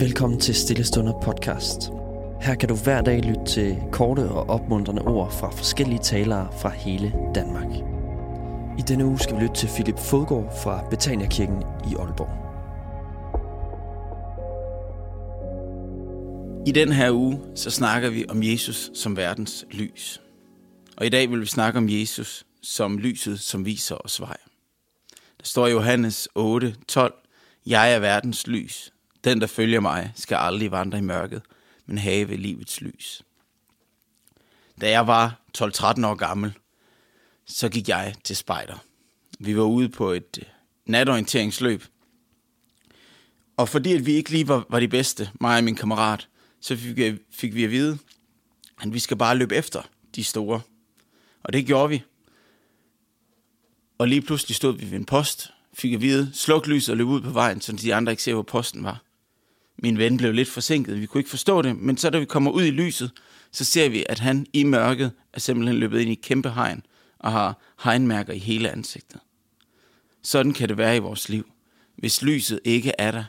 Velkommen til Stillestunder podcast. Her kan du hver dag lytte til korte og opmuntrende ord fra forskellige talere fra hele Danmark. I denne uge skal vi lytte til Philip Fodgård fra Betaniakirken i Aalborg. I den her uge, så snakker vi om Jesus som verdens lys. Og i dag vil vi snakke om Jesus som lyset, som viser os vej. Der står i Johannes 8, 12, Jeg er verdens lys. Den, der følger mig, skal aldrig vandre i mørket, men have livets lys. Da jeg var 12-13 år gammel, så gik jeg til spejder. Vi var ude på et øh, natorienteringsløb. Og fordi at vi ikke lige var, var de bedste, mig og min kammerat, så fik, vi, fik vi at vide, at vi skal bare løbe efter de store. Og det gjorde vi. Og lige pludselig stod vi ved en post, fik at vide, sluk lys og løb ud på vejen, så de andre ikke ser, hvor posten var. Min ven blev lidt forsinket, vi kunne ikke forstå det, men så da vi kommer ud i lyset, så ser vi, at han i mørket er simpelthen løbet ind i kæmpe hegn og har hegnmærker i hele ansigtet. Sådan kan det være i vores liv. Hvis lyset ikke er der,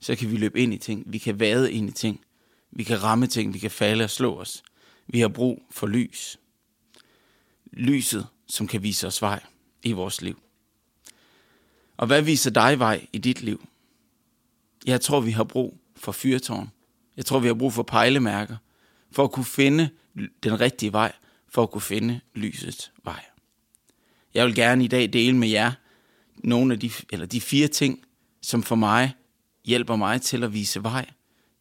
så kan vi løbe ind i ting, vi kan vade ind i ting, vi kan ramme ting, vi kan falde og slå os. Vi har brug for lys. Lyset, som kan vise os vej i vores liv. Og hvad viser dig vej i dit liv? Jeg tror, vi har brug for fyrtårn. Jeg tror, vi har brug for pejlemærker, for at kunne finde den rigtige vej, for at kunne finde lysets vej. Jeg vil gerne i dag dele med jer nogle af de, eller de fire ting, som for mig hjælper mig til at vise vej,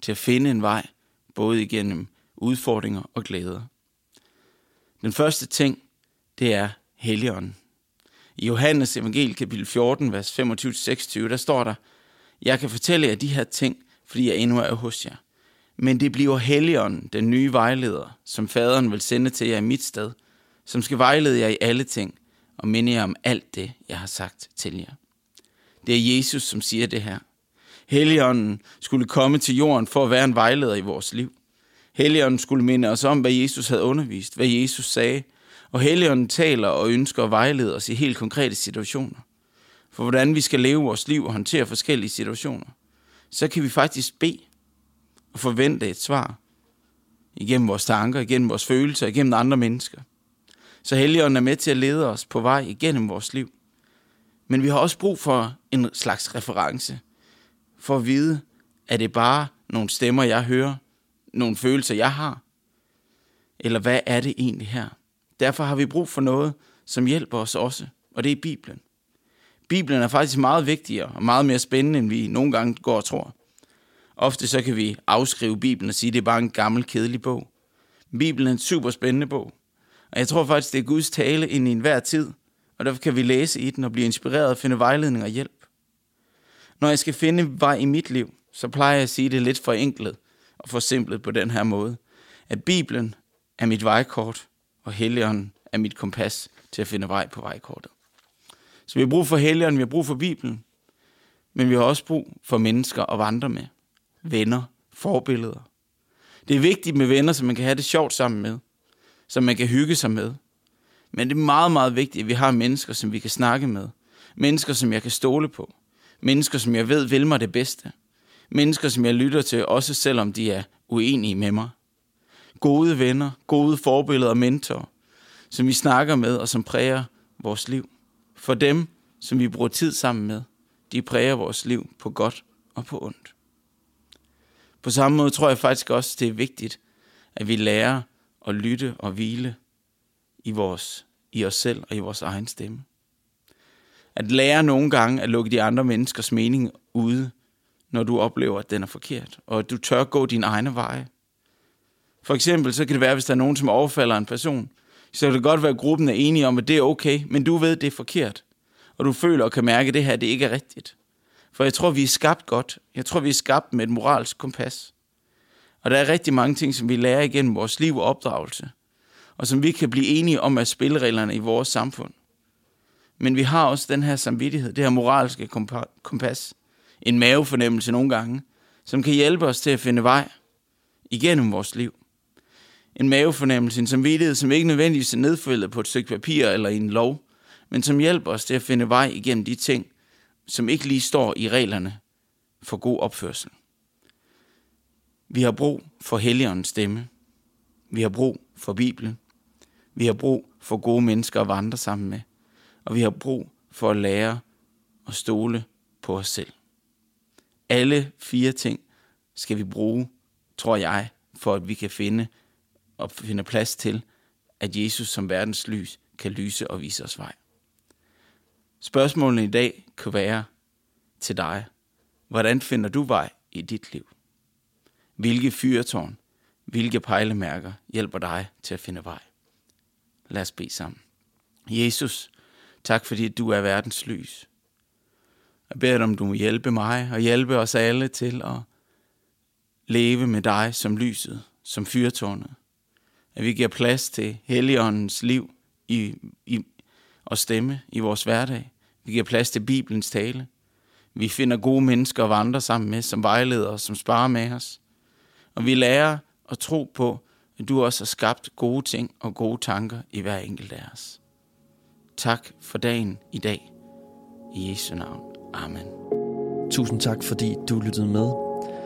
til at finde en vej, både igennem udfordringer og glæder. Den første ting, det er Helligånden. I Johannes evangel kapitel 14, vers 25-26, der står der, Jeg kan fortælle jer de her ting, fordi jeg endnu er hos jer. Men det bliver Helligånden, den nye vejleder, som faderen vil sende til jer i mit sted, som skal vejlede jer i alle ting, og minde jer om alt det, jeg har sagt til jer. Det er Jesus, som siger det her. Helligånden skulle komme til jorden for at være en vejleder i vores liv. Helligånden skulle minde os om, hvad Jesus havde undervist, hvad Jesus sagde, og Helligånden taler og ønsker at vejlede os i helt konkrete situationer. For hvordan vi skal leve vores liv og håndtere forskellige situationer. Så kan vi faktisk bede og forvente et svar. Igennem vores tanker, igennem vores følelser, igennem andre mennesker. Så Helligånden er med til at lede os på vej igennem vores liv. Men vi har også brug for en slags reference. For at vide, at det bare nogle stemmer, jeg hører, nogle følelser, jeg har. Eller hvad er det egentlig her? Derfor har vi brug for noget, som hjælper os også, og det er Bibelen. Bibelen er faktisk meget vigtigere og meget mere spændende, end vi nogle gange går og tror. Ofte så kan vi afskrive Bibelen og sige, at det er bare en gammel, kedelig bog. Bibelen er en super spændende bog. Og jeg tror faktisk, det er Guds tale ind i enhver tid, og derfor kan vi læse i den og blive inspireret og finde vejledning og hjælp. Når jeg skal finde vej i mit liv, så plejer jeg at sige det lidt for enkelt og forsimplet på den her måde, at Bibelen er mit vejkort, og Helligånden er mit kompas til at finde vej på vejkortet. Så vi har brug for Helligånden, vi har brug for Bibelen, men vi har også brug for mennesker at vandre med. Venner, forbilleder. Det er vigtigt med venner, som man kan have det sjovt sammen med, som man kan hygge sig med. Men det er meget, meget vigtigt, at vi har mennesker, som vi kan snakke med. Mennesker, som jeg kan stole på. Mennesker, som jeg ved vil mig det bedste. Mennesker, som jeg lytter til, også selvom de er uenige med mig gode venner, gode forbilleder og mentorer, som vi snakker med og som præger vores liv. For dem, som vi bruger tid sammen med, de præger vores liv på godt og på ondt. På samme måde tror jeg faktisk også, det er vigtigt, at vi lærer at lytte og hvile i, vores, i os selv og i vores egen stemme. At lære nogle gange at lukke de andre menneskers mening ude, når du oplever, at den er forkert, og at du tør gå din egne veje. For eksempel, så kan det være, hvis der er nogen, som overfalder en person, så kan det godt være, at gruppen er enige om, at det er okay, men du ved, at det er forkert. Og du føler og kan mærke, at det her det ikke er rigtigt. For jeg tror, vi er skabt godt. Jeg tror, vi er skabt med et moralsk kompas. Og der er rigtig mange ting, som vi lærer igennem vores liv og opdragelse. Og som vi kan blive enige om at spillereglerne i vores samfund. Men vi har også den her samvittighed, det her moralske kompas. En mavefornemmelse nogle gange, som kan hjælpe os til at finde vej igennem vores liv en mavefornemmelse, en samvittighed, som ikke nødvendigvis er nedfældet på et stykke papir eller i en lov, men som hjælper os til at finde vej igennem de ting, som ikke lige står i reglerne for god opførsel. Vi har brug for Helligåndens stemme. Vi har brug for Bibelen. Vi har brug for gode mennesker at vandre sammen med. Og vi har brug for at lære og stole på os selv. Alle fire ting skal vi bruge, tror jeg, for at vi kan finde og finder plads til, at Jesus som verdens lys kan lyse og vise os vej. Spørgsmålene i dag kan være til dig. Hvordan finder du vej i dit liv? Hvilke fyrtårn, hvilke pejlemærker hjælper dig til at finde vej? Lad os bede sammen. Jesus, tak fordi du er verdens lys. Jeg beder dig, om du må hjælpe mig og hjælpe os alle til at leve med dig som lyset, som fyrtårnet. At vi giver plads til Helligåndens liv i, i, og stemme i vores hverdag. Vi giver plads til Bibelens tale. Vi finder gode mennesker at vandre sammen med, som vejleder os, som sparer med os. Og vi lærer at tro på, at du også har skabt gode ting og gode tanker i hver enkelt af os. Tak for dagen i dag. I Jesu navn. Amen. Tusind tak, fordi du lyttede med.